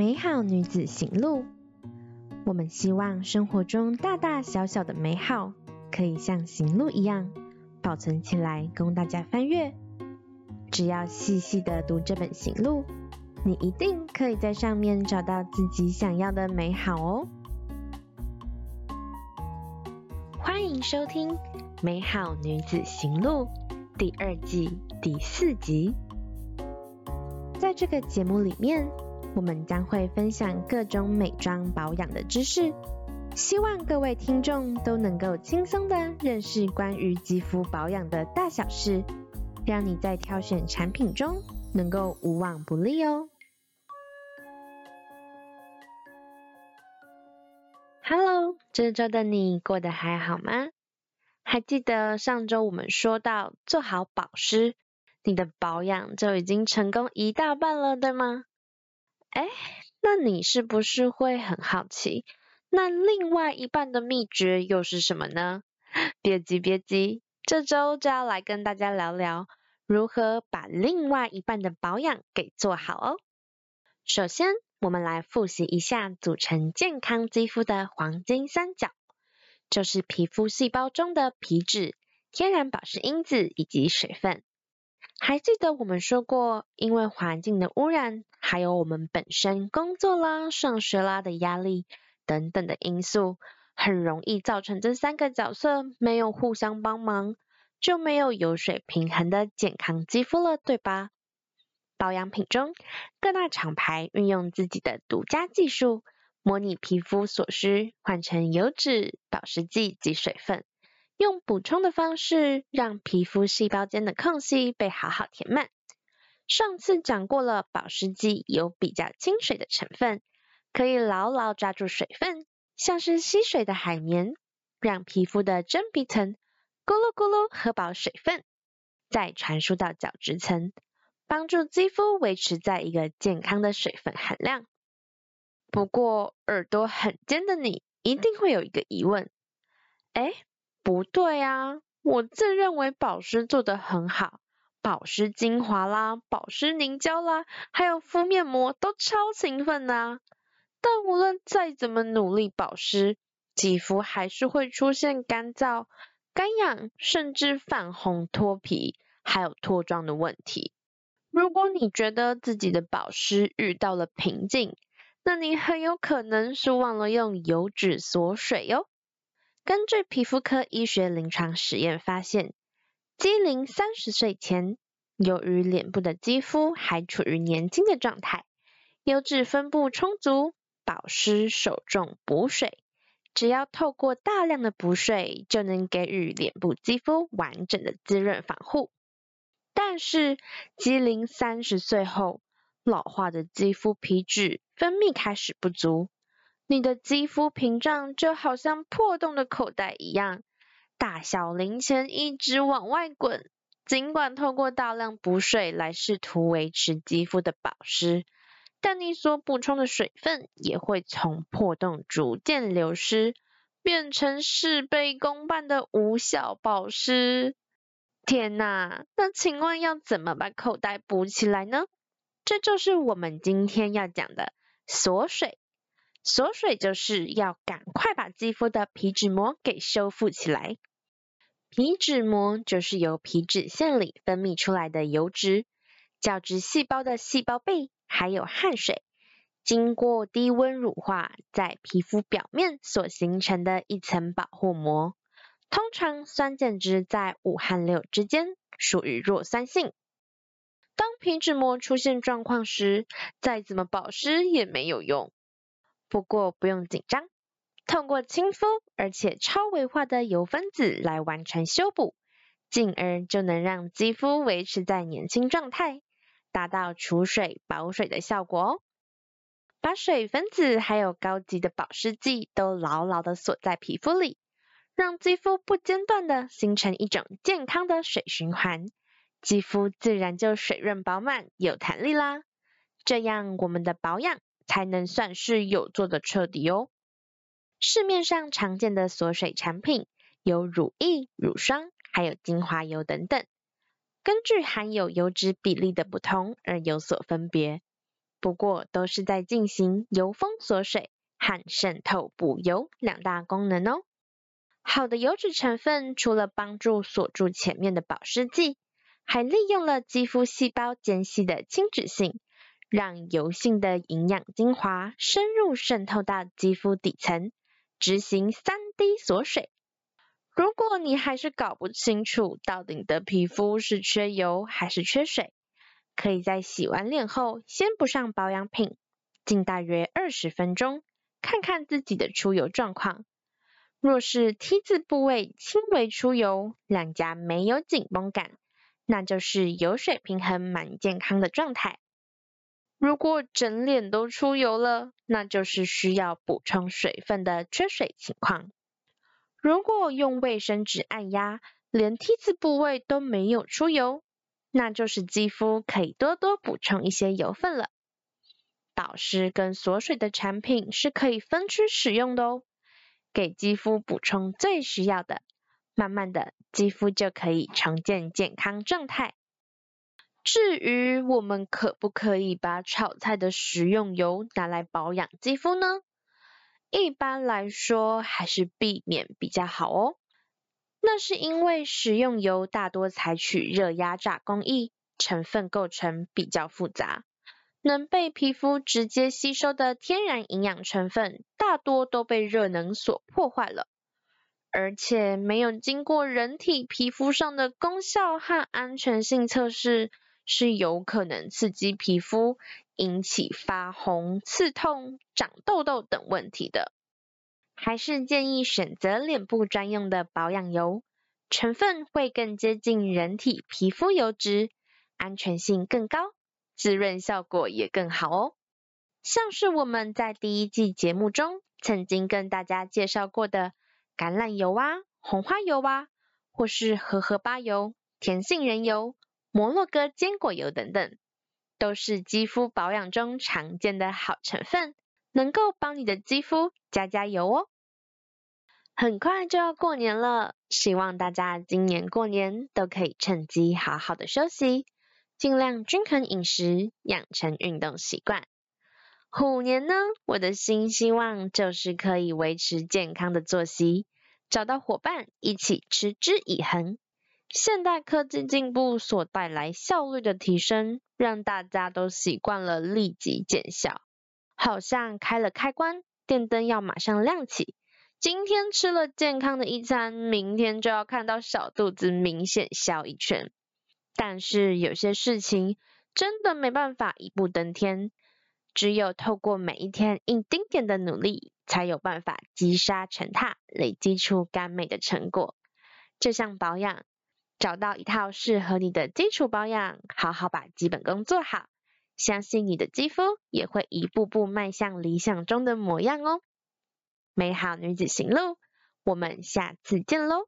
美好女子行路，我们希望生活中大大小小的美好，可以像行路一样保存起来，供大家翻阅。只要细细的读这本行路，你一定可以在上面找到自己想要的美好哦。欢迎收听《美好女子行路》第二季第四集。在这个节目里面，我们将会分享各种美妆保养的知识，希望各位听众都能够轻松的认识关于肌肤保养的大小事，让你在挑选产品中能够无往不利哦。Hello，这周的你过得还好吗？还记得上周我们说到做好保湿，你的保养就已经成功一大半了，对吗？哎，那你是不是会很好奇，那另外一半的秘诀又是什么呢？别急别急，这周就要来跟大家聊聊如何把另外一半的保养给做好哦。首先，我们来复习一下组成健康肌肤的黄金三角，就是皮肤细胞中的皮脂、天然保湿因子以及水分。还记得我们说过，因为环境的污染，还有我们本身工作啦、上学啦的压力等等的因素，很容易造成这三个角色没有互相帮忙，就没有油水平衡的健康肌肤了，对吧？保养品中，各大厂牌运用自己的独家技术，模拟皮肤所需，换成油脂、保湿剂及水分。用补充的方式，让皮肤细胞间的空隙被好好填满。上次讲过了，保湿剂有比较亲水的成分，可以牢牢抓住水分，像是吸水的海绵，让皮肤的真皮层咕噜咕噜喝饱水分，再传输到角质层，帮助肌肤维持在一个健康的水分含量。不过，耳朵很尖的你一定会有一个疑问，诶不对啊，我自认为保湿做得很好，保湿精华啦，保湿凝胶啦，还有敷面膜都超勤奋呐、啊。但无论再怎么努力保湿，肌肤还是会出现干燥、干痒，甚至泛红、脱皮，还有脱妆的问题。如果你觉得自己的保湿遇到了瓶颈，那你很有可能是忘了用油脂锁水哟。根据皮肤科医学临床实验发现，肌龄三十岁前，由于脸部的肌肤还处于年轻的状态，油脂分布充足，保湿手重补水。只要透过大量的补水，就能给予脸部肌肤完整的滋润防护。但是，肌龄三十岁后，老化的肌肤皮脂分泌开始不足。你的肌肤屏障就好像破洞的口袋一样，大小零钱一直往外滚。尽管透过大量补水来试图维持肌肤的保湿，但你所补充的水分也会从破洞逐渐流失，变成事倍功半的无效保湿。天哪，那请问要怎么把口袋补起来呢？这就是我们今天要讲的锁水。锁水就是要赶快把肌肤的皮脂膜给修复起来。皮脂膜就是由皮脂腺里分泌出来的油脂、角质细胞的细胞壁，还有汗水，经过低温乳化，在皮肤表面所形成的一层保护膜。通常酸碱值在五和六之间，属于弱酸性。当皮脂膜出现状况时，再怎么保湿也没有用。不过不用紧张，透过亲肤而且超微化的油分子来完成修补，进而就能让肌肤维持在年轻状态，达到储水保水的效果哦。把水分子还有高级的保湿剂都牢牢的锁在皮肤里，让肌肤不间断的形成一种健康的水循环，肌肤自然就水润饱满有弹力啦。这样我们的保养。才能算是有做的彻底哦。市面上常见的锁水产品有乳液、乳霜，还有精华油等等，根据含有油脂比例的不同而有所分别。不过都是在进行油封锁水和渗透补油两大功能哦。好的油脂成分除了帮助锁住前面的保湿剂，还利用了肌肤细胞间隙的亲脂性，让油性的营养精华深入渗透到肌肤底层，执行三 D 锁水。如果你还是搞不清楚到底你的皮肤是缺油还是缺水，可以在洗完脸后先补上保养品，静大约二十分钟，看看自己的出油状况。若是 T 字部位轻微出油，两颊没有紧绷感，那就是油水平衡蛮健康的状态。如果整脸都出油了，那就是需要补充水分的缺水情况。如果用卫生纸按压，连 T 字部位都没有出油，那就是肌肤可以多多补充一些油分了。保湿跟锁水的产品是可以分区使用的哦。给肌肤补充最需要的，慢慢的肌肤就可以重建健康状态。至于我们可不可以把炒菜的食用油拿来保养肌肤呢？一般来说还是避免比较好哦。那是因为食用油大多采取热压榨工艺，成分构成比较复杂。能被皮肤直接吸收的天然营养成分，大多都被热能所破坏了，而且没有经过人体皮肤上的功效和安全性测试，是有可能刺激皮肤，引起发红、刺痛、长痘痘等问题的。还是建议选择脸部专用的保养油，成分会更接近人体皮肤油脂，安全性更高。滋润效果也更好哦，像是我们在第一季节目中曾经跟大家介绍过的橄榄油啊、红花油啊，或是荷荷巴油、甜杏仁油、摩洛哥坚果油等等，都是肌肤保养中常见的好成分，能够帮你的肌肤加加油哦。很快就要过年了，希望大家今年过年都可以趁机好好的休息。尽量均衡饮食，养成运动习惯。虎年呢，我的新希望就是可以维持健康的作息，找到伙伴一起持之以恒。现代科技进步所带来效率的提升，让大家都习惯了立即见效。好像开了开关，电灯要马上亮起。今天吃了健康的一餐，明天就要看到小肚子明显消一圈。但是有些事情真的没办法一步登天，只有透过每一天一丁点的努力，才有办法积沙成塔，累积出甘美的成果。就像保养，找到一套适合你的基础保养，好好把基本功做好，相信你的肌肤也会一步步迈向理想中的模样哦。美好女子行路，我们下次见喽。